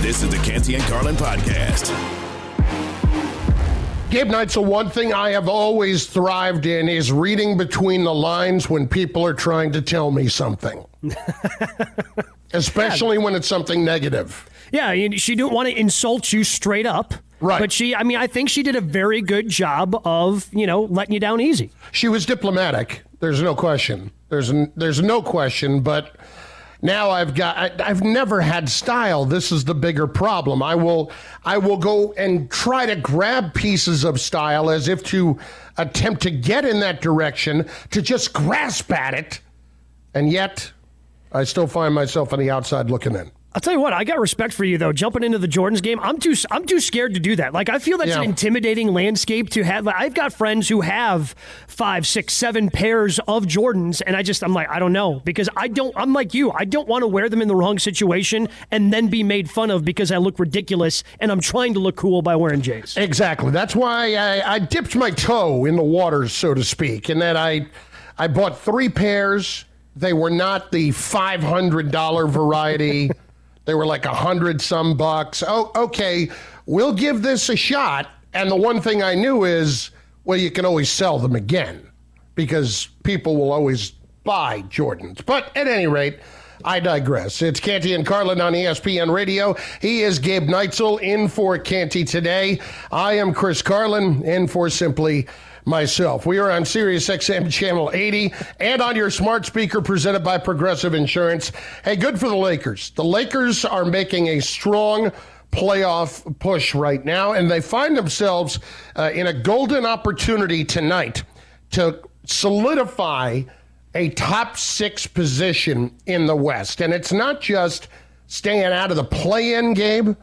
This is the Canty and Carlin podcast. Gabe Neitzel, one thing I have always thrived in is reading between the lines when people are trying to tell me something. Especially yeah. when it's something negative. Yeah, she didn't want to insult you straight up. Right. But she, I mean, I think she did a very good job of, you know, letting you down easy. She was diplomatic. There's no question. There's, there's no question. But now I've got I, have never had style. This is the bigger problem. I will I will go and try to grab pieces of style as if to attempt to get in that direction to just grasp at it. And yet I still find myself on the outside looking in. I'll tell you what, I got respect for you though. Jumping into the Jordans game, I'm too I'm too scared to do that. Like I feel that's yeah. an intimidating landscape to have. Like, I've got friends who have five, six, seven pairs of Jordans, and I just I'm like I don't know because I don't. I'm like you. I don't want to wear them in the wrong situation and then be made fun of because I look ridiculous and I'm trying to look cool by wearing J's. Exactly. That's why I, I dipped my toe in the water, so to speak, and that I I bought three pairs. They were not the five hundred dollar variety. They were like a hundred some bucks. Oh, okay, we'll give this a shot. And the one thing I knew is, well, you can always sell them again because people will always buy Jordans. But at any rate, I digress. It's Canty and Carlin on ESPN Radio. He is Gabe Neitzel in for Canty today. I am Chris Carlin in for Simply myself. We are on Sirius XM Channel 80 and on your smart speaker presented by Progressive Insurance. Hey, good for the Lakers. The Lakers are making a strong playoff push right now, and they find themselves uh, in a golden opportunity tonight to solidify a top six position in the West. And it's not just staying out of the play in game,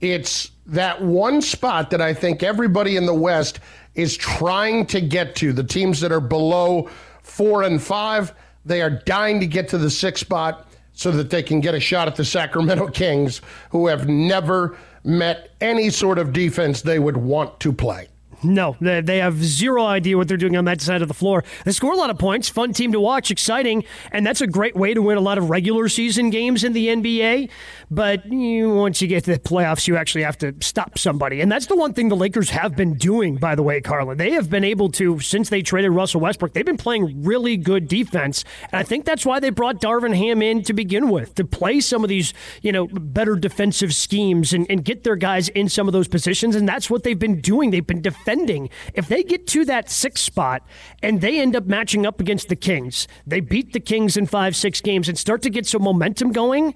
it's that one spot that I think everybody in the West is trying to get to. The teams that are below four and five, they are dying to get to the sixth spot so that they can get a shot at the Sacramento Kings, who have never met any sort of defense they would want to play. No, they have zero idea what they're doing on that side of the floor. They score a lot of points, fun team to watch, exciting, and that's a great way to win a lot of regular season games in the NBA. But you, once you get to the playoffs, you actually have to stop somebody. And that's the one thing the Lakers have been doing, by the way, Carlin. They have been able to, since they traded Russell Westbrook, they've been playing really good defense. And I think that's why they brought Darvin Ham in to begin with, to play some of these, you know, better defensive schemes and, and get their guys in some of those positions. And that's what they've been doing. They've been defending defending. If they get to that sixth spot and they end up matching up against the Kings, they beat the Kings in five, six games and start to get some momentum going.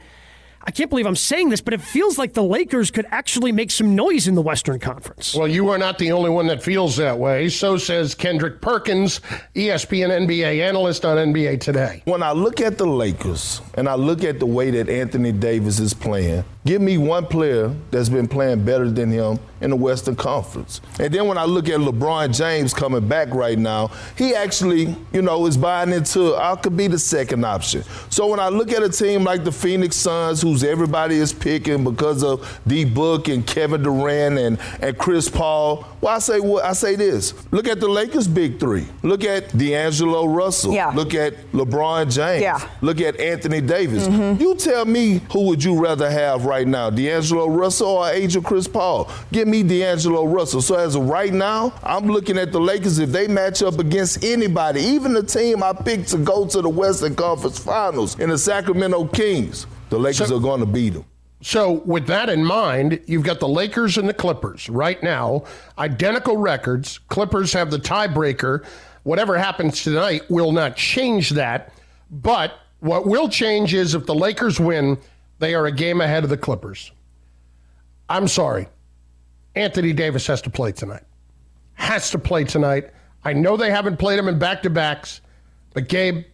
I can't believe I'm saying this, but it feels like the Lakers could actually make some noise in the Western Conference. Well, you are not the only one that feels that way. So says Kendrick Perkins, ESPN NBA analyst on NBA Today. When I look at the Lakers and I look at the way that Anthony Davis is playing, give me one player that's been playing better than him in the Western Conference. And then when I look at LeBron James coming back right now, he actually, you know, is buying into I could be the second option. So when I look at a team like the Phoenix Suns, who's everybody is picking because of D Book and Kevin Durant and, and Chris Paul, well, I say well, I say this. Look at the Lakers big three. Look at D'Angelo Russell. Yeah. Look at LeBron James. Yeah. Look at Anthony Davis. Mm-hmm. You tell me who would you rather have right now, D'Angelo Russell or Angel Chris Paul? Give me D'Angelo Russell. So as of right now, I'm looking at the Lakers. If they match up against anybody, even the team I picked to go to the Western Conference Finals in the Sacramento Kings, the Lakers so, are going to beat them. So, with that in mind, you've got the Lakers and the Clippers right now, identical records. Clippers have the tiebreaker. Whatever happens tonight will not change that. But what will change is if the Lakers win, they are a game ahead of the Clippers. I'm sorry. Anthony Davis has to play tonight. Has to play tonight. I know they haven't played him in back to backs, but Gabe,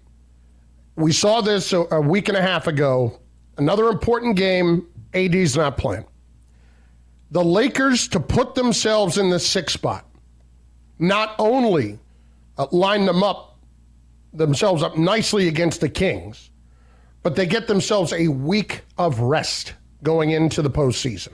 we saw this a, week and a half ago. Another important game AD's not playing. The Lakers to put themselves in the sixth spot, not only uh, line them up themselves up nicely against the Kings, but they get themselves a week of rest going into the postseason.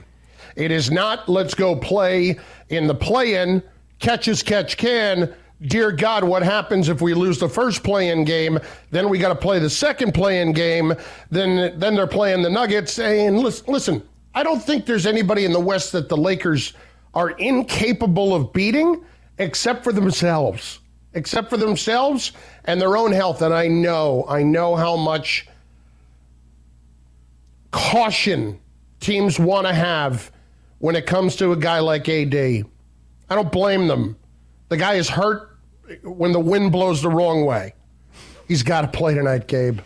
It is not let's go play in the play-in, catch as catch can. Dear God, what happens if we lose the first play-in game? Then we got to play the second play-in game. Then then they're playing the Nuggets. And listen, listen, I don't think there's anybody in the West that the Lakers are incapable of beating, except for themselves, except for themselves and their own health. And I know, I know how much caution teams want to have when it comes to a guy like AD. I don't blame them. The guy is hurt when the wind blows the wrong way. He's got to play tonight, Gabe.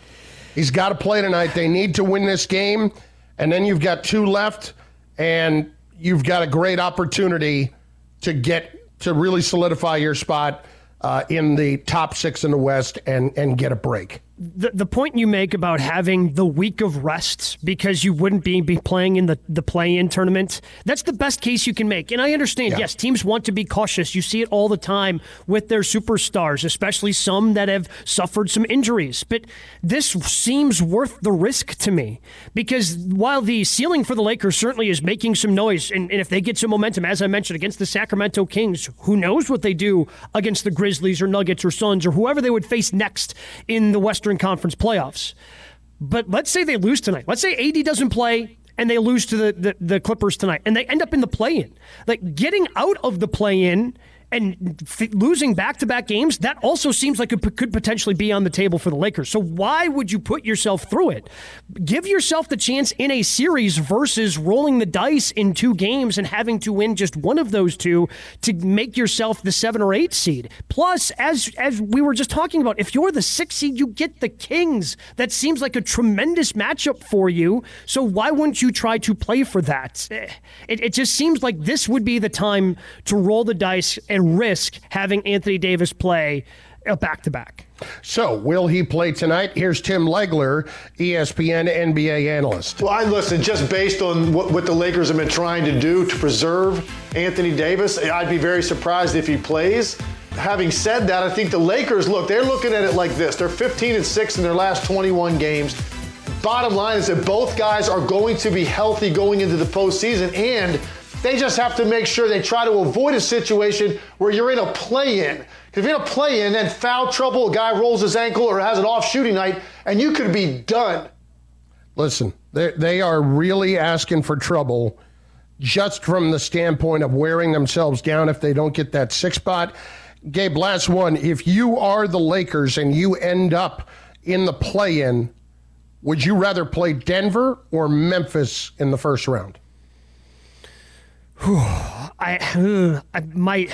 He's got to play tonight. They need to win this game, and then you've got two left, and you've got a great opportunity to get to really solidify your spot uh, in the top six in the West and and get a break the, the point you make about having the week of rests because you wouldn't be, be playing in the, the play in tournament, that's the best case you can make. And I understand, yeah. yes, teams want to be cautious. You see it all the time with their superstars, especially some that have suffered some injuries. But this seems worth the risk to me because while the ceiling for the Lakers certainly is making some noise, and, and if they get some momentum, as I mentioned, against the Sacramento Kings, who knows what they do against the Grizzlies or Nuggets or Suns or whoever they would face next in the Western Western Conference playoffs. But let's say they lose tonight. Let's say AD doesn't play and they lose to the, the, the Clippers tonight and they end up in the play in. Like getting out of the play in and f- losing back to back games, that also seems like it p- could potentially be on the table for the Lakers. So why would you put yourself through it? Give yourself the chance in a series versus rolling the dice in two games and having to win just one of those two to make yourself the seven or eight seed. Plus, as as we were just talking about, if you're the six seed, you get the Kings. That seems like a tremendous matchup for you. So why wouldn't you try to play for that? Eh, it, it just seems like this would be the time to roll the dice and and risk having Anthony Davis play a back to back. So, will he play tonight? Here's Tim Legler, ESPN NBA analyst. Well, I listen, just based on what, what, the Lakers have been trying to do to preserve Anthony Davis, I'd be very surprised if he plays. Having said that, I think the Lakers look, they're looking at it like this. They're 15 and 6 in their last 21 games. Bottom line is that both guys are going to be healthy going into the postseason and they just have to make sure they try to avoid a situation where you're in a play in. Because if you're in a play in, then foul trouble, a guy rolls his ankle or has an off shooting night, and you could be done. Listen, they, they are really asking for trouble just from the standpoint of wearing themselves down if they don't get that six spot. Gabe, last one. If you are the Lakers and you end up in the play in, would you rather play Denver or Memphis in the first round? Whew, I, uh, I might.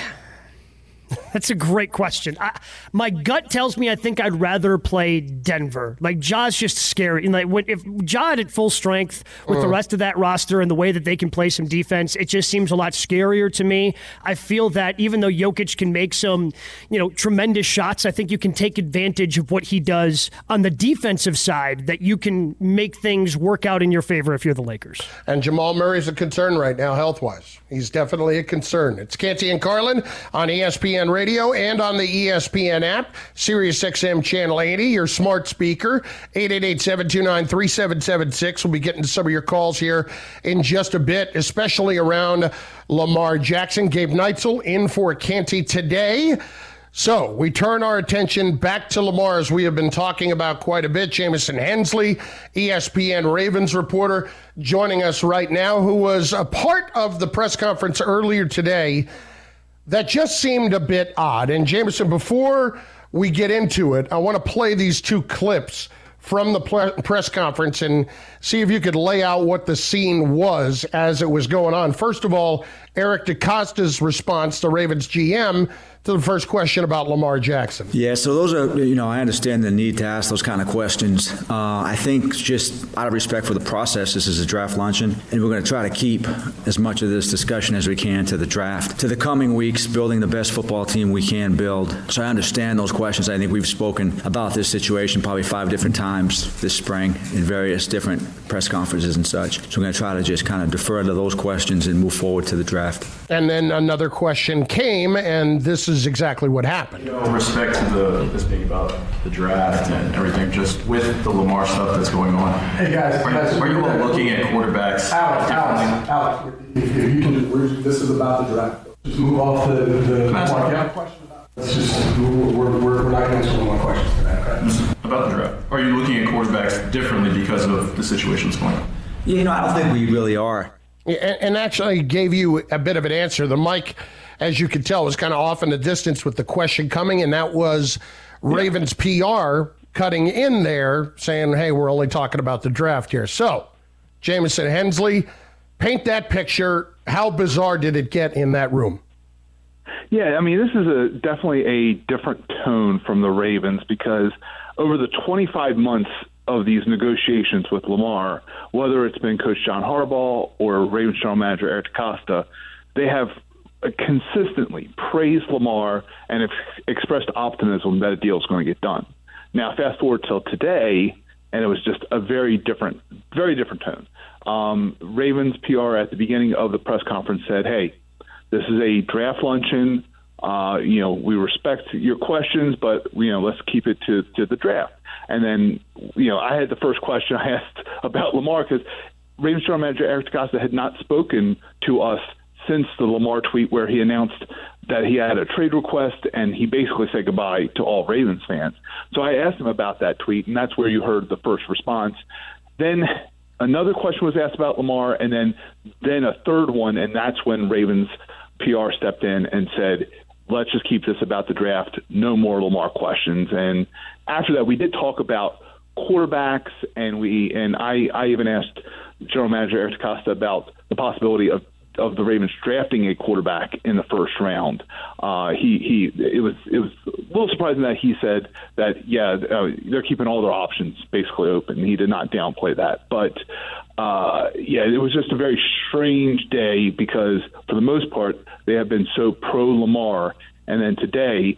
That's a great question. I, my gut tells me I think I'd rather play Denver. Like Ja's just scary. And like when, if Ja at full strength with uh. the rest of that roster and the way that they can play some defense, it just seems a lot scarier to me. I feel that even though Jokic can make some, you know, tremendous shots, I think you can take advantage of what he does on the defensive side. That you can make things work out in your favor if you're the Lakers. And Jamal Murray's a concern right now, health wise. He's definitely a concern. It's Canty and Carlin on ESPN Radio and on the ESPN app, Sirius XM Channel 80, your smart speaker, 888-729-3776. We'll be getting to some of your calls here in just a bit, especially around Lamar Jackson. Gabe Neitzel in for Canty today. So we turn our attention back to Lamar as we have been talking about quite a bit. Jamison Hensley, ESPN Ravens reporter, joining us right now, who was a part of the press conference earlier today that just seemed a bit odd. And Jamison, before we get into it, I want to play these two clips from the press conference and see if you could lay out what the scene was as it was going on. First of all, Eric DeCosta's response, the Ravens GM, to the first question about Lamar Jackson. Yeah, so those are, you know, I understand the need to ask those kind of questions. Uh, I think just out of respect for the process, this is a draft luncheon, and we're going to try to keep as much of this discussion as we can to the draft, to the coming weeks, building the best football team we can build. So I understand those questions. I think we've spoken about this situation probably five different times this spring in various different press conferences and such. So we're going to try to just kind of defer to those questions and move forward to the draft. And then another question came, and this is exactly what happened. You know, respect to the this being about the draft and everything, just with the Lamar stuff that's going on. Hey guys, are, you, are you all looking at quarterbacks? Alex, Alex, Alex, if, if you can, this is about the draft. Just move off the the. Mark, question about. Let's just we're, we're, we're not answering one questions today. Okay? About the draft, are you looking at quarterbacks differently because of the situations going on? Yeah, you know, I don't think we really are. And actually gave you a bit of an answer. The mic, as you could tell, was kind of off in the distance with the question coming, and that was Ravens PR cutting in there saying, hey, we're only talking about the draft here. So, Jamison Hensley, paint that picture. How bizarre did it get in that room? Yeah, I mean, this is a definitely a different tone from the Ravens because over the 25 months of these negotiations with Lamar, whether it's been Coach John Harbaugh or Ravens general manager Eric DeCosta, they have consistently praised Lamar and have expressed optimism that a deal is going to get done. Now, fast forward till today, and it was just a very different, very different tone. Um, Ravens PR at the beginning of the press conference said, "Hey, this is a draft luncheon. Uh, you know, we respect your questions, but you know, let's keep it to to the draft." And then, you know, I had the first question I asked about Lamar because Ravens general manager Eric DeCosta had not spoken to us since the Lamar tweet where he announced that he had a trade request and he basically said goodbye to all Ravens fans. So I asked him about that tweet, and that's where you heard the first response. Then another question was asked about Lamar, and then then a third one, and that's when Ravens PR stepped in and said, "Let's just keep this about the draft. No more Lamar questions." And after that, we did talk about quarterbacks, and we and I I even asked General Manager Eric DeCosta about the possibility of of the Ravens drafting a quarterback in the first round. Uh, he he it was it was a little surprising that he said that yeah uh, they're keeping all their options basically open. He did not downplay that, but uh, yeah, it was just a very strange day because for the most part they have been so pro Lamar, and then today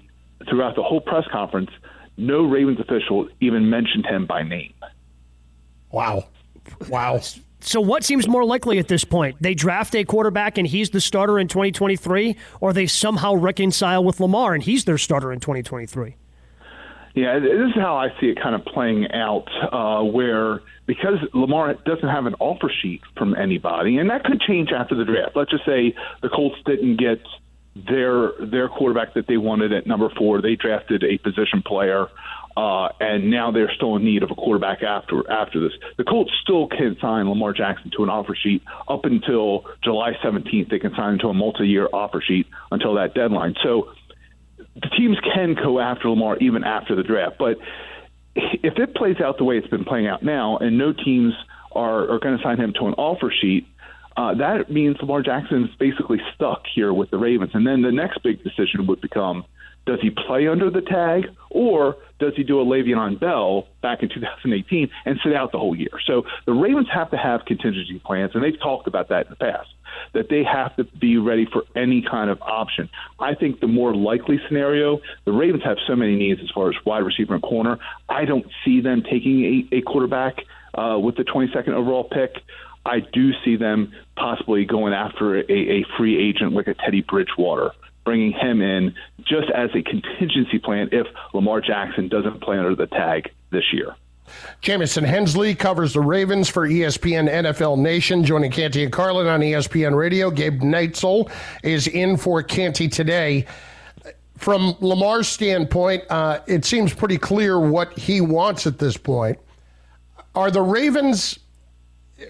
throughout the whole press conference, no Ravens official even mentioned him by name. Wow. Wow. So, what seems more likely at this point? They draft a quarterback and he's the starter in 2023, or they somehow reconcile with Lamar and he's their starter in 2023? Yeah, this is how I see it kind of playing out, uh, where because Lamar doesn't have an offer sheet from anybody, and that could change after the draft. Let's just say the Colts didn't get their their quarterback that they wanted at number four. They drafted a position player uh, and now they're still in need of a quarterback after after this. The Colts still can sign Lamar Jackson to an offer sheet up until July 17th. They can sign him to a multi-year offer sheet until that deadline. So the teams can go after Lamar even after the draft. But if it plays out the way it's been playing out now, and no teams are, are going to sign him to an offer sheet, uh, that means Lamar Jackson is basically stuck here with the Ravens. And then the next big decision would become – does he play under the tag, or does he do a Le'Veon Bell back in 2018 and sit out the whole year? So the Ravens have to have contingency plans, and they've talked about that in the past. That they have to be ready for any kind of option. I think the more likely scenario, the Ravens have so many needs as far as wide receiver and corner. I don't see them taking a, a quarterback uh, with the 22nd overall pick. I do see them possibly going after a, a free agent like a Teddy Bridgewater bringing him in just as a contingency plan if Lamar Jackson doesn't play under the tag this year. Jamison Hensley covers the Ravens for ESPN NFL Nation, joining Canty and Carlin on ESPN Radio. Gabe Neitzel is in for Canty today. From Lamar's standpoint, uh, it seems pretty clear what he wants at this point. Are the Ravens?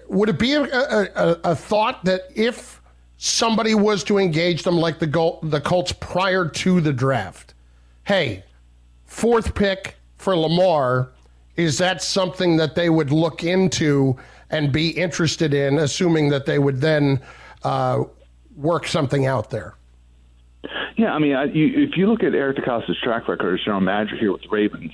Would it be a, a, a thought that if somebody was to engage them like the Gol- the Colts prior to the draft. Hey, fourth pick for Lamar, is that something that they would look into and be interested in, assuming that they would then uh, work something out there? Yeah, I mean, I, you, if you look at Eric DeCosta's track record as general manager here with the Ravens,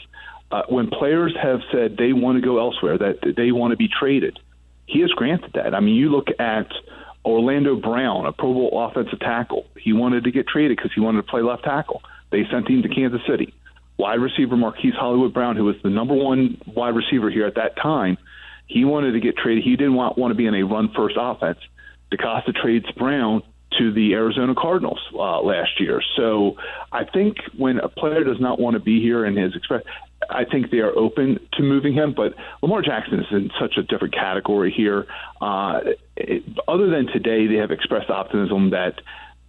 uh, when players have said they want to go elsewhere, that they want to be traded, he has granted that. I mean, you look at Orlando Brown, a Pro Bowl offensive tackle. He wanted to get traded because he wanted to play left tackle. They sent him to Kansas City. Wide receiver Marquise Hollywood Brown, who was the number one wide receiver here at that time, he wanted to get traded. He didn't want, want to be in a run first offense. DeCosta trades Brown to the Arizona Cardinals uh, last year. So I think when a player does not want to be here and has expressed, I think they are open to moving him. But Lamar Jackson is in such a different category here. Uh, it, other than today, they have expressed optimism that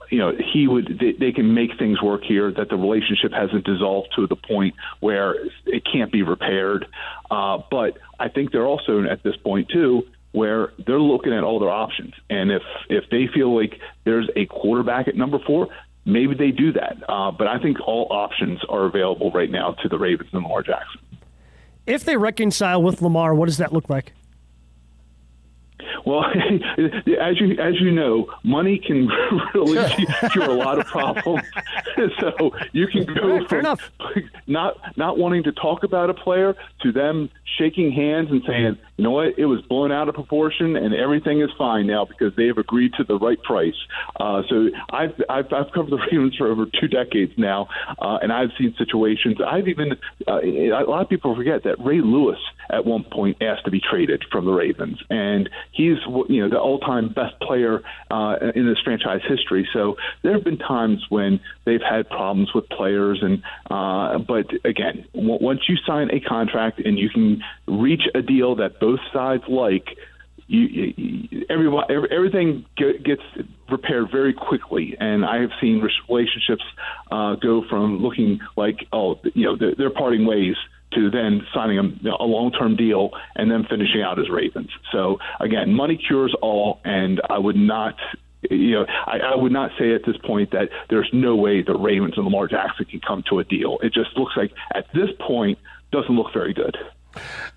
you know he would they, they can make things work here that the relationship hasn't dissolved to the point where it can't be repaired uh, but i think they're also at this point too where they're looking at all their options. And if if they feel like there's a quarterback at number four, maybe they do that. Uh, but I think all options are available right now to the Ravens and Lamar Jackson. If they reconcile with Lamar, what does that look like? Well, as you as you know, money can really cure a lot of problems. so you can go right, from not not wanting to talk about a player to them shaking hands and saying, you know what, it was blown out of proportion and everything is fine now because they have agreed to the right price. Uh, so I've, I've I've covered the Ravens for over two decades now, uh, and I've seen situations. I've even uh, a lot of people forget that Ray Lewis at one point asked to be traded from the Ravens, and he's you know the all-time best player uh, in this franchise history. So there have been times when they've had problems with players, and uh, but again, w- once you sign a contract and you can reach a deal that both sides like. You, you, everyone, every, everything gets repaired very quickly, and I have seen relationships uh, go from looking like, oh, you know, they're, they're parting ways to then signing a, a long-term deal and then finishing out as Ravens. So again, money cures all, and I would not. You know, I, I would not say at this point that there's no way the Ravens and Lamar Jackson can come to a deal. It just looks like at this point doesn't look very good.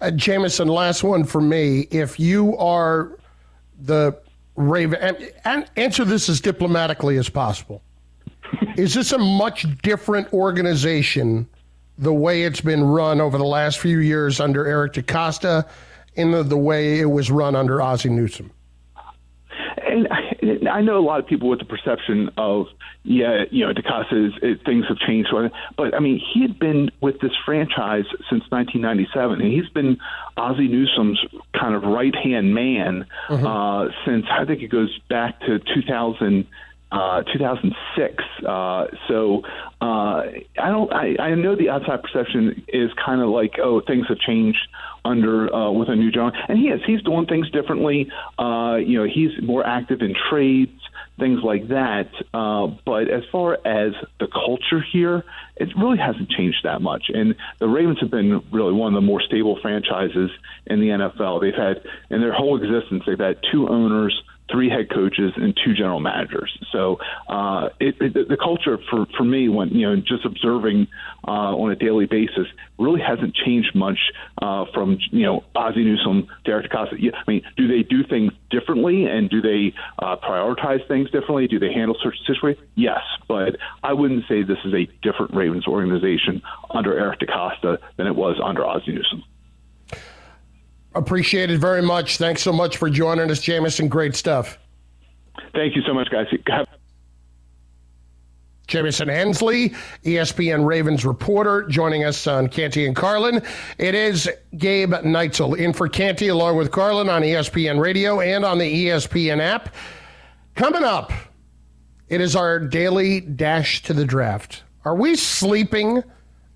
Uh, Jamison, last one for me. If you are the Raven, and, and answer this as diplomatically as possible. Is this a much different organization the way it's been run over the last few years under Eric DeCosta in the, the way it was run under Ozzie Newsome? And I know a lot of people with the perception of, yeah, you know, DeCosta is, things have changed. But I mean, he had been with this franchise since 1997, and he's been Ozzie Newsome's kind of right hand man mm-hmm. uh, since I think it goes back to 2000 uh, 2006. Uh, so uh, I don't. I, I know the outside perception is kind of like, oh, things have changed under uh, with a new John, and he is. He's doing things differently. Uh, you know, he's more active in trades, things like that. Uh, but as far as the culture here, it really hasn't changed that much. And the Ravens have been really one of the more stable franchises in the NFL. They've had in their whole existence, they've had two owners three head coaches and two general managers. So uh, it, it, the culture for, for me, when you know, just observing uh, on a daily basis, really hasn't changed much uh, from you know Ozzie Newsome, Derek DeCosta. I mean, do they do things differently, and do they uh, prioritize things differently? Do they handle certain situations? Yes, but I wouldn't say this is a different Ravens organization under Eric DeCosta than it was under Ozzie Newsome. Appreciate it very much. Thanks so much for joining us, Jamison. Great stuff. Thank you so much, guys. Jamison Hensley, ESPN Ravens reporter, joining us on Canty and Carlin. It is Gabe Neitzel in for Canty along with Carlin on ESPN Radio and on the ESPN app. Coming up, it is our daily dash to the draft. Are we sleeping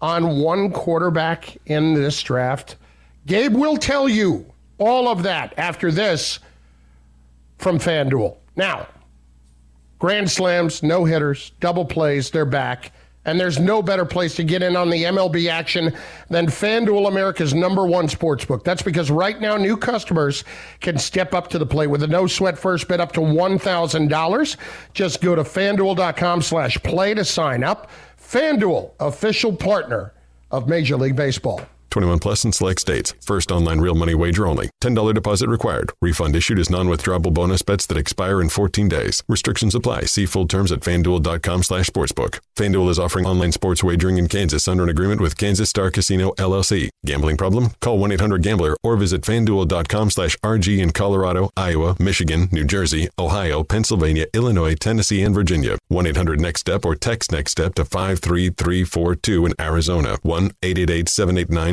on one quarterback in this draft? Gabe will tell you all of that after this from FanDuel. Now, grand slams, no hitters, double plays, they're back. And there's no better place to get in on the MLB action than FanDuel, America's number one sports book. That's because right now, new customers can step up to the plate with a no sweat first bet up to $1,000. Just go to fanduel.com slash play to sign up. FanDuel, official partner of Major League Baseball. 21 plus in select states. First online real money wager only. $10 deposit required. Refund issued as non-withdrawable bonus bets that expire in 14 days. Restrictions apply. See full terms at fanduel.com slash sportsbook. FanDuel is offering online sports wagering in Kansas under an agreement with Kansas Star Casino LLC. Gambling problem? Call 1-800-GAMBLER or visit fanduel.com slash RG in Colorado, Iowa, Michigan, New Jersey, Ohio, Pennsylvania, Illinois, Tennessee, and Virginia. 1-800-NEXT-STEP or text NEXT STEP to 53342 in Arizona.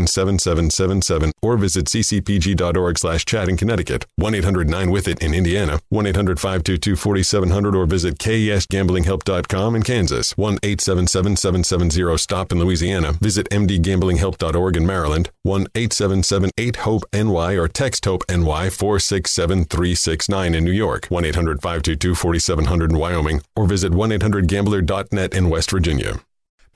1-888-789-7777 or visit ccpg.org slash chat in Connecticut. 1-800-9-WITH-IT in Indiana. 1-800-522-4700 or visit kesgamblinghelp.com in Kansas. 1-877-770-STOP in Louisiana. Visit mdgamblinghelp.org in Maryland. 1-877-8-HOPE-NY or text HOPE-NY 467369 in New York. 1-800-522-4700 in Wyoming or visit 1-800-GAMBLER.net in West Virginia.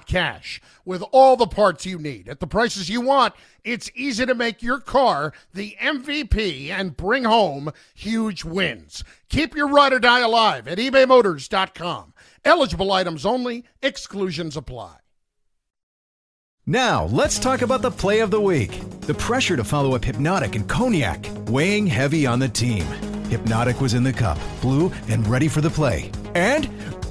cash. With all the parts you need at the prices you want, it's easy to make your car the MVP and bring home huge wins. Keep your ride or die alive at ebaymotors.com. Eligible items only, exclusions apply. Now, let's talk about the play of the week. The pressure to follow up Hpnotiq and Cognac, weighing heavy on the team. Hpnotiq was in the cup, blue, and ready for the play. And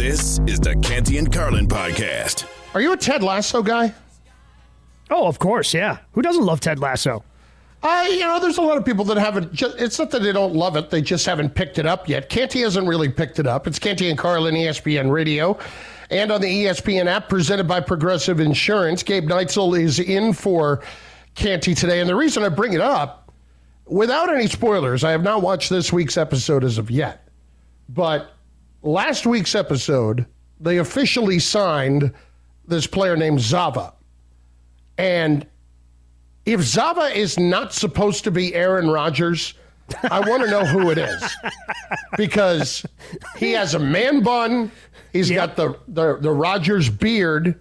This is the Canty and Carlin podcast. Are you a Ted Lasso guy? Oh, of course, yeah. Who doesn't love Ted Lasso? I, you know, there's a lot of people that haven't. Just, it's not that they don't love it; they just haven't picked it up yet. Canty hasn't really picked it up. It's Canty and Carlin, ESPN Radio, and on the ESPN app, presented by Progressive Insurance. Gabe Neitzel is in for Canty today, and the reason I bring it up, without any spoilers, I have not watched this week's episode as of yet, but last week's episode, they officially signed this player named Zava, and if Zava is not supposed to be Aaron Rodgers, I want to know who it is because he has a man bun. He's got the, the the Rodgers beard.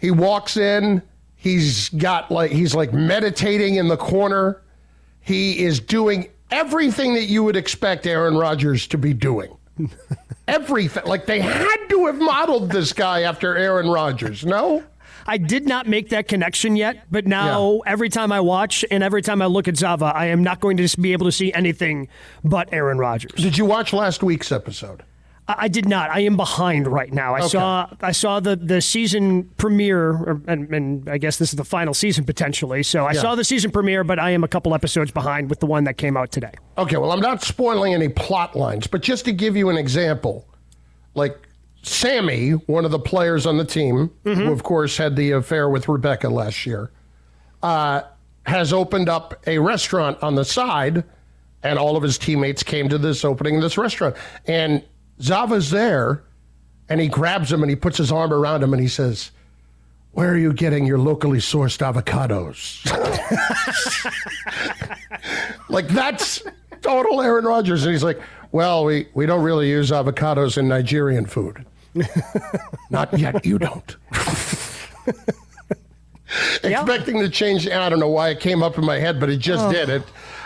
He walks in. He's got like he's like meditating in the corner. He is doing everything that you would expect Aaron Rodgers to be doing. Everything. Like they had to have modeled this guy after Aaron Rodgers. No. I did not make that connection yet, but now yeah. every time I watch and every time I look at Zava, I am not going to be able to see anything but Aaron Rodgers. Did you watch last week's episode? I did not. I am behind right now. I okay. saw I saw the, the season premiere, or, and, and, I guess this is the final season potentially. So I yeah. saw the season premiere, but I am a couple episodes behind with the one that came out today. Okay, well, I'm not spoiling any plot lines, but just to give you an example, like Sammy, one of the players on the team, mm-hmm. who of course had the affair with Rebecca last year, uh, has opened up a restaurant on the side, and all of his teammates came to this opening of this restaurant. And Zava's there, and he grabs him and he puts his arm around him and he says, Where are you getting your locally sourced avocados? like that's total Aaron Rodgers. And he's like, Well, we, we don't really use avocados in Nigerian food. Not yet. You don't. Expecting to change. I don't know why it came up in my head, but it just oh. did. It.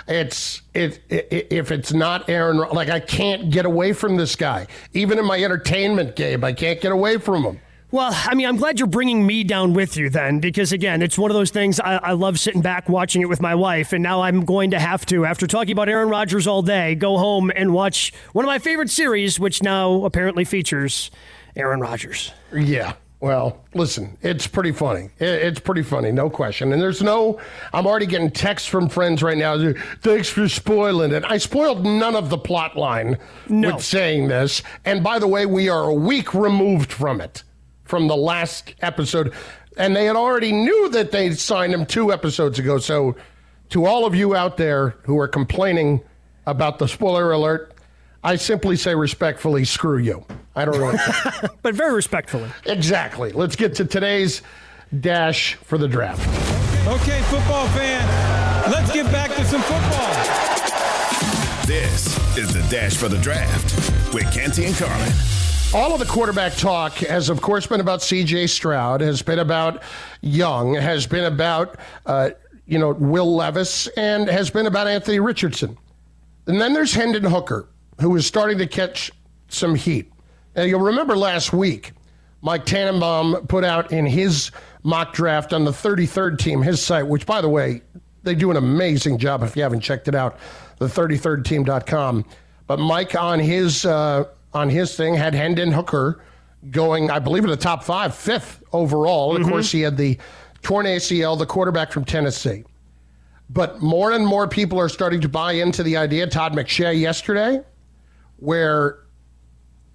It's it, it, If it's not Aaron, like I can't get away from this guy. Even in my entertainment game, I can't get away from him. Well, I mean, I'm glad you're bringing me down with you then, because again, it's one of those things I, I, love sitting back watching it with my wife, and now I'm going to have to, after talking about Aaron Rodgers all day, go home and watch one of my favorite series, which now apparently features Aaron Rodgers. Yeah. Well, listen, it's pretty funny. It's pretty funny, no question. And there's no, I'm already getting texts from friends right now. Thanks for spoiling it. I spoiled none of the plot line no. with saying this. And by the way, we are a week removed from it, from the last episode. And they had already knew that they signed him two episodes ago. So to all of you out there who are complaining about the spoiler alert, I simply say respectfully, screw you. I don't know. but very respectfully. Exactly. Let's get to today's dash for the draft. Okay, football fan, let's get back to some football. This is the dash for the draft with Canty and Carlin. All of the quarterback talk has, of course, been about C.J. Stroud, has been about Young, has been about uh, you know Will Levis, and has been about Anthony Richardson. And then there's Hendon Hooker, who is starting to catch some heat. Now, you'll remember last week, Mike Tannenbaum put out in his mock draft on the 33rd team, his site, which, by the way, they do an amazing job if you haven't checked it out, the 33rdteam.com. But Mike on his uh, on his thing had Hendon Hooker going, I believe, in the top five, fifth overall. Mm-hmm. Of course, he had the torn ACL, the quarterback from Tennessee. But more and more people are starting to buy into the idea. Todd McShay yesterday, where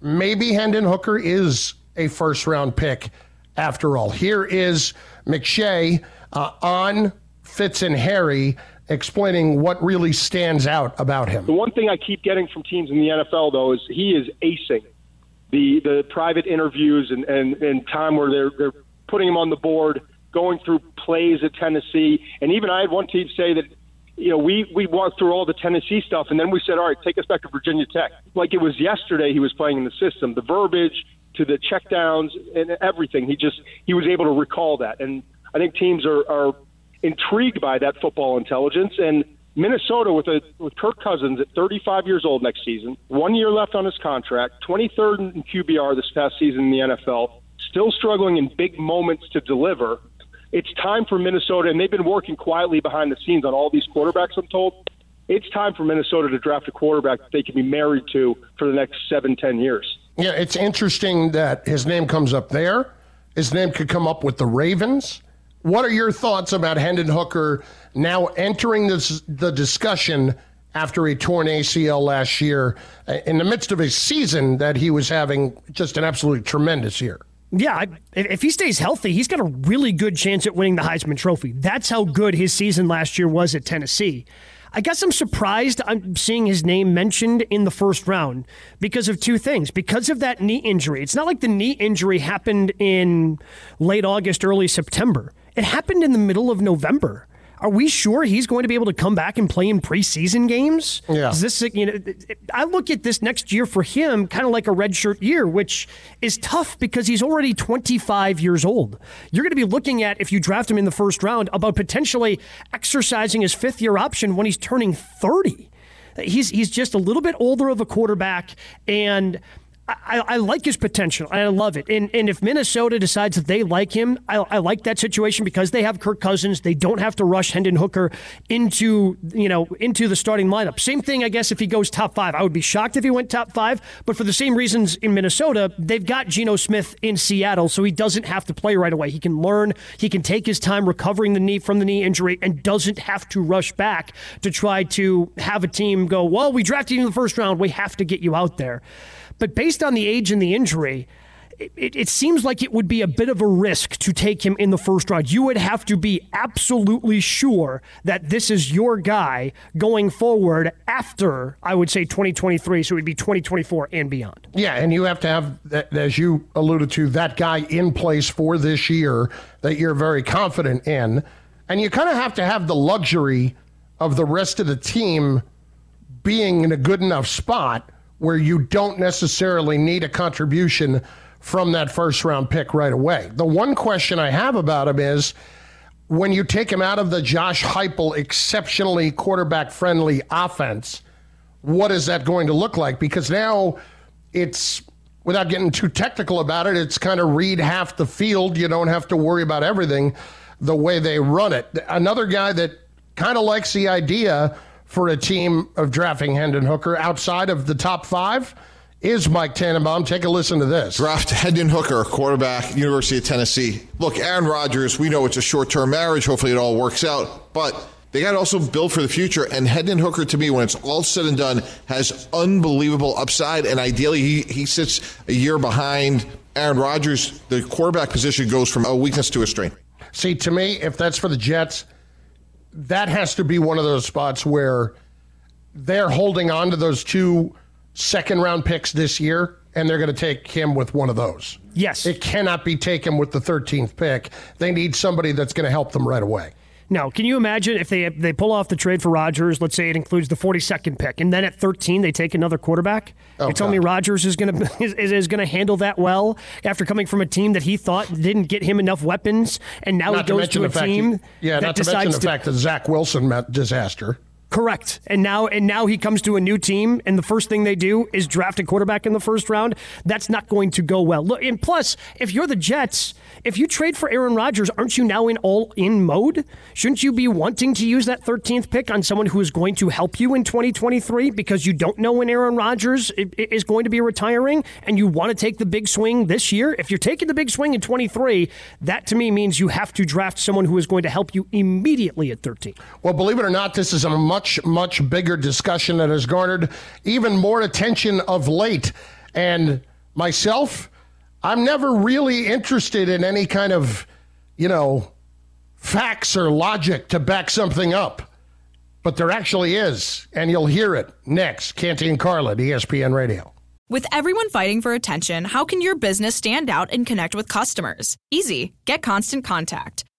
maybe Hendon Hooker is a first round pick after all. Here is McShay uh, on Fitz and Harry explaining what really stands out about him. The one thing I keep getting from teams in the NFL, though, is he is acing the the private interviews and, and, and time where they're, they're putting him on the board, going through plays at Tennessee. And even I had one team say that you know, we we walked through all the Tennessee stuff, and then we said, all right, take us back to Virginia Tech. Like it was yesterday, he was playing in the system, the verbiage to the checkdowns and everything. He just he was able to recall that, and I think teams are are intrigued by that football intelligence. And Minnesota with a with Kirk Cousins at 35 years old next season, one year left on his contract, 23rd in QBR this past season in the NFL, still struggling in big moments to deliver it's time for Minnesota, and they've been working quietly behind the scenes on all these quarterbacks, I'm told. It's time for Minnesota to draft a quarterback that they can be married to for the next seven, ten years. Yeah, it's interesting that his name comes up there. His name could come up with the Ravens. What are your thoughts about Hendon Hooker now entering this, the discussion after he torn ACL last year uh, in the midst of a season that he was having just an absolutely tremendous year? Yeah, if he stays healthy, he's got a really good chance at winning the Heisman Trophy. That's how good his season last year was at Tennessee. I guess I'm surprised I'm seeing his name mentioned in the first round because of two things. Because of that knee injury. It's not like the knee injury happened in late August, early September. It happened in the middle of November. Are we sure he's going to be able to come back and play in preseason games? Yeah. Is this you know? I look at this next year for him kind of like a redshirt year, which is tough because he's already 25 years old. You're going to be looking at if you draft him in the first round about potentially exercising his fifth year option when he's turning 30. He's he's just a little bit older of a quarterback and I, I, like his potential. I love it. And, and if Minnesota decides that they like him, I, I, like that situation because they have Kirk Cousins. They don't have to rush Hendon Hooker into you know into the starting lineup. Same thing, I guess, if he goes top five. I would be shocked if he went top five. But for the same reasons in Minnesota, they've got Geno Smith in Seattle, so he doesn't have to play right away. He can learn. He can take his time recovering the knee from the knee injury and doesn't have to rush back to try to have a team go. Well, we drafted you in the first round. We have to get you out there. But based on the age and the injury, it, it, seems like it would be a bit of a risk to take him in the first round. You would have to be absolutely sure that this is your guy going forward after, I would say, 2023. So it would be 2024 and beyond. Yeah, and you have to have, as you alluded to, that guy in place for this year that you're very confident in. And you kind of have to have the luxury of the rest of the team being in a good enough spot where you don't necessarily need a contribution from that first round pick right away. The one question I have about him is when you take him out of the Josh Heupel exceptionally quarterback friendly offense, what is that going to look like? Because now it's without getting too technical about it, it's kind of read half the field. You don't have to worry about everything the way they run it. Another guy that kind of likes the idea for a team of drafting Hendon Hooker outside of the top five is Mike Tannenbaum. Take a listen to this. Draft Hendon Hooker, quarterback, University of Tennessee. Look, Aaron Rodgers, we know it's a short term marriage. Hopefully it all works out. But they got to also build for the future. And Hendon Hooker, to me, when it's all said and done, has unbelievable upside. And ideally, he, he sits a year behind Aaron Rodgers. The quarterback position goes from a weakness to a strength. See, to me, if that's for the Jets, that has to be one of those spots where they're holding on to those two second round picks this year, and they're going to take him with one of those. Yes. It cannot be taken with the 13th pick. They need somebody that's going to help them right away. Now, can you imagine if they they pull off the trade for Rodgers? Let's say it includes the 42nd pick, and then at 13 they take another quarterback. Oh, you tell me God. Rodgers is going to is, is going to handle that well after coming from a team that he thought didn't get him enough weapons, and now not he goes mention to a team he- yeah, that not to mention the to fact that Zach Wilson met disaster. Correct. And now and now he comes to a new team and the first thing they do is draft a quarterback in the first round. That's not going to go well. Look, and plus, if you're the Jets, if you trade for Aaron Rodgers, aren't you now in all in mode? Shouldn't you be wanting to use that 13th pick on someone who is going to help you in 2023 because you don't know when Aaron Rodgers is going to be retiring and you want to take the big swing this year? If you're taking the big swing in 23, that to me means you have to draft someone who is going to help you immediately at 13. Well, believe it or not, this is a much, much much bigger discussion that has garnered even more attention of late. And myself, I'm never really interested in any kind of, you know, facts or logic to back something up. But there actually is, and you'll hear it next. Canty and Carlin, ESPN Radio. With everyone fighting for attention, how can your business stand out and connect with customers? Easy. Get Constant Contact.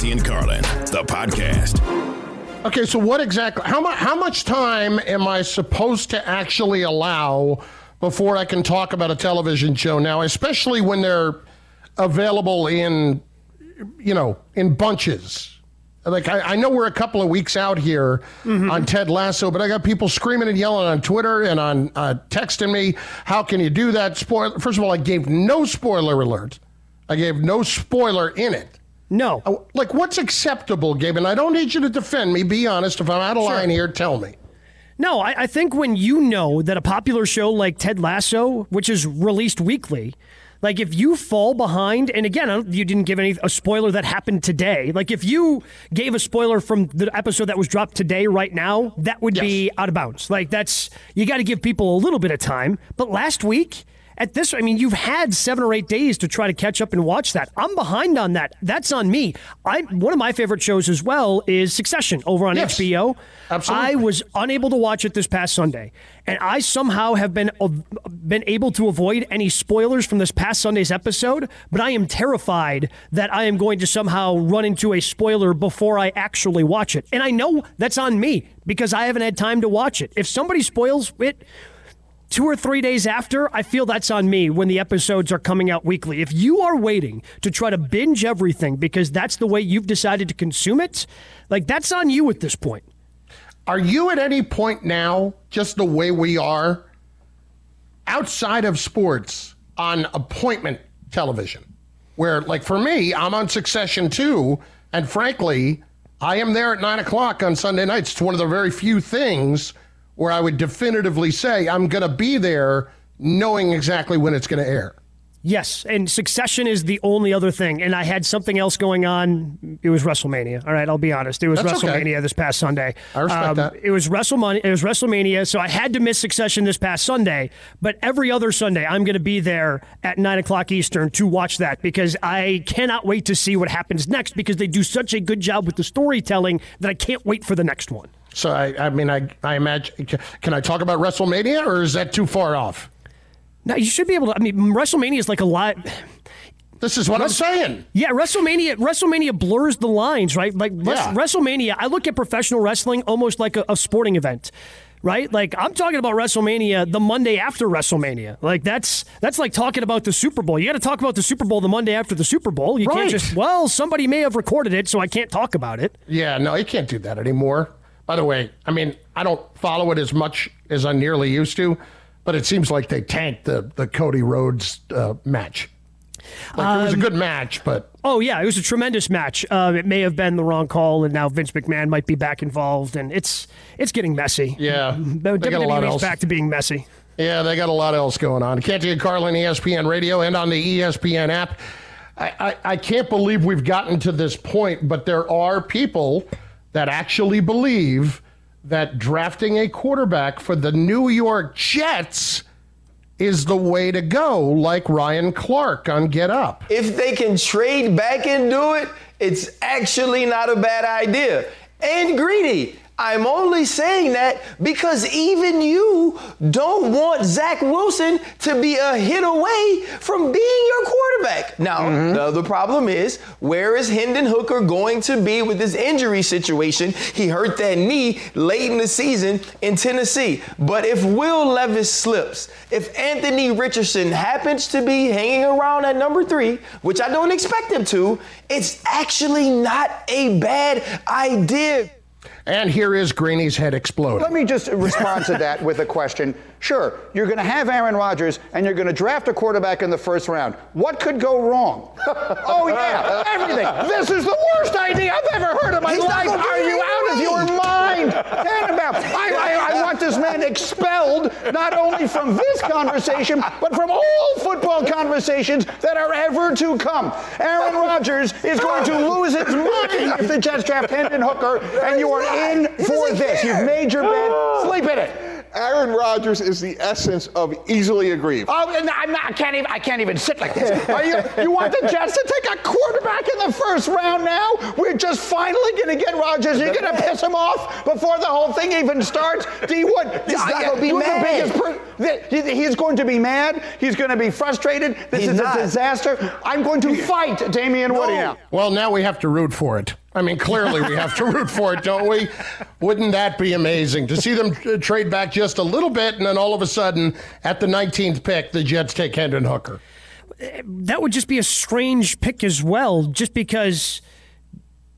Canty and Carlin, the podcast. Okay, so what exactly? How much? How much time am I supposed to actually allow before I can talk about a television show now? Especially when they're available in, you know, in bunches. Like I, I know we're a couple of weeks out here on Ted Lasso, but I got people screaming and yelling on Twitter and on uh, texting me. How can you do that? Spoil. First of all, I gave no spoiler alert. I gave no spoiler in it. No. Uh, like, what's acceptable, Gabe? And I don't need you to defend me. Be honest. If I'm out of line here, tell me. No, I, I think when you know that a popular show like Ted Lasso, which is released weekly, like if you fall behind, and again, you didn't give any a spoiler that happened today. Like if you gave a spoiler from the episode that was dropped today, right now, that would be out of bounds. Like that's you got to give people a little bit of time. But last week. At this, I mean, you've had seven or eight days to try to catch up and watch that. I'm behind on that. That's on me. I one of my favorite shows as well is Succession over on Yes. HBO. Absolutely. I was unable to watch it this past Sunday, and I somehow have been been able to avoid any spoilers from this past Sunday's episode. But I am terrified that I am going to somehow run into a spoiler before I actually watch it, and I know that's on me because I haven't had time to watch it. If somebody spoils it two or three days after, I feel that's on me when the episodes are coming out weekly. If you are waiting to try to binge everything because that's the way you've decided to consume it, like that's on you at this point. Are you at any point now, just the way we are, outside of sports on appointment television? Where, like for me, I'm on Succession too, and frankly, I am there at nine o'clock on Sunday nights. It's one of the very few things where I would definitively say I'm going to be there knowing exactly when it's going to air. Yes, and Succession is the only other thing. And I had something else going on. It was WrestleMania. All right, I'll be honest. It was That's okay. WrestleMania this past Sunday. I respect Um, that. It was WrestleMania. It was WrestleMania. So I had to miss Succession this past Sunday. But every other Sunday, I'm going to be there at nine o'clock Eastern to watch that because I cannot wait to see what happens next because they do such a good job with the storytelling that I can't wait for the next one. So I, I mean, I, I imagine. Can I talk about WrestleMania, or is that too far off? No, you should be able to. I mean, WrestleMania is like a lot. This is what I'm saying. Yeah, WrestleMania. WrestleMania blurs the lines, right? Like Yeah. WrestleMania. I look at professional wrestling almost like a, a sporting event, right? Like I'm talking about WrestleMania the Monday after WrestleMania. Like that's that's like talking about the Super Bowl. You got to talk about the Super Bowl the Monday after the Super Bowl. You Right. can't just well, somebody may have recorded it, so I can't talk about it. Yeah, no, you can't do that anymore. By the way, I mean, I don't follow it as much as I nearly used to, but it seems like they tanked the, the Cody Rhodes uh, match. Like, it was a Um, good match, but Oh yeah, it was a tremendous match. Uh, it may have been the wrong call, and now Vince McMahon might be back involved, and it's it's getting messy. yeah, WWE they got a lot else. back to being messy. Yeah, they got a lot else going on. Canty and Carlin, ESPN Radio, and on the ESPN app. I, I, I can't believe we've gotten to this point, but there are people that actually believe that drafting a quarterback for the New York Jets is the way to go, like Ryan Clark on Get Up. If they can trade back and do it, it's actually not a bad idea. And greedy. I'm only saying that because even you don't want Zach Wilson to be a hit away from being your quarterback. Now, mm-hmm. the other problem is where is Hendon Hooker going to be with this injury situation? He hurt that knee late in the season in Tennessee. But if Will Levis slips, if Anthony Richardson happens to be hanging around at number three, which I don't expect him to, it's actually not a bad idea. And here is Greeny's head exploding. Let me just respond to that with a question. Sure, you're going to have Aaron Rodgers and you're going to draft a quarterback in the first round. What could go wrong? oh, yeah, everything. This is the worst idea I've ever heard in my He's life. Are you out of your mind? Annabelle, I, I, I want this man expelled not only from this conversation, but from all football conversations that are ever to come. Aaron Rodgers is going to lose his mind if the Jets draft Hendon Hooker, and you are in for this. You've made your bed. Sleep in it. Aaron Rodgers is the essence of easily aggrieved. Oh, and I'm not, I can't even. I can't even sit like this. Are you? You want the Jets to take a quarterback in the first round now? We're just finally going to get Rodgers. You're going to piss him off before the whole thing even starts. D Wood, He's not gonna be you're the mad. biggest per- He's going to be mad. He's going to be frustrated. This He's is not. a disaster. I'm going to fight Damien Woody now. Well, now we have to root for it. I mean, clearly we have to root for it, don't we? Wouldn't that be amazing to see them trade back just a little bit, and then all of a sudden, at the 19th pick, the Jets take Hendon Hooker? that would just be a strange pick as well, just because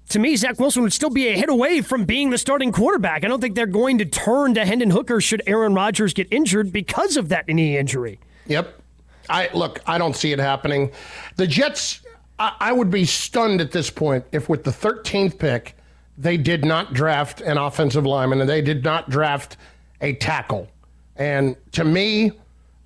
to me, Zach Wilson would still be a hit away from being the starting quarterback. I don't think they're going to turn to Hendon Hooker should Aaron Rodgers get injured because of that knee injury. Yep. I look. I don't see it happening. The Jets. I, I would be stunned at this point if, with the 13th pick, they did not draft an offensive lineman and they did not draft a tackle. And to me,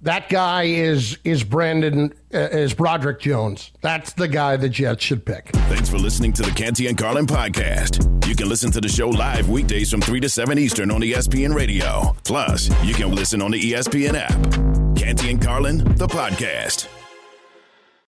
that guy is is Brandon uh, is Broderick Jones. That's the guy the Jets should pick. Thanks for listening to the Canty and Carlin podcast. You can listen to the show live weekdays from 3 to 7 Eastern on ESPN Radio. Plus, you can listen on the ESPN app. Canty and Carlin, the podcast.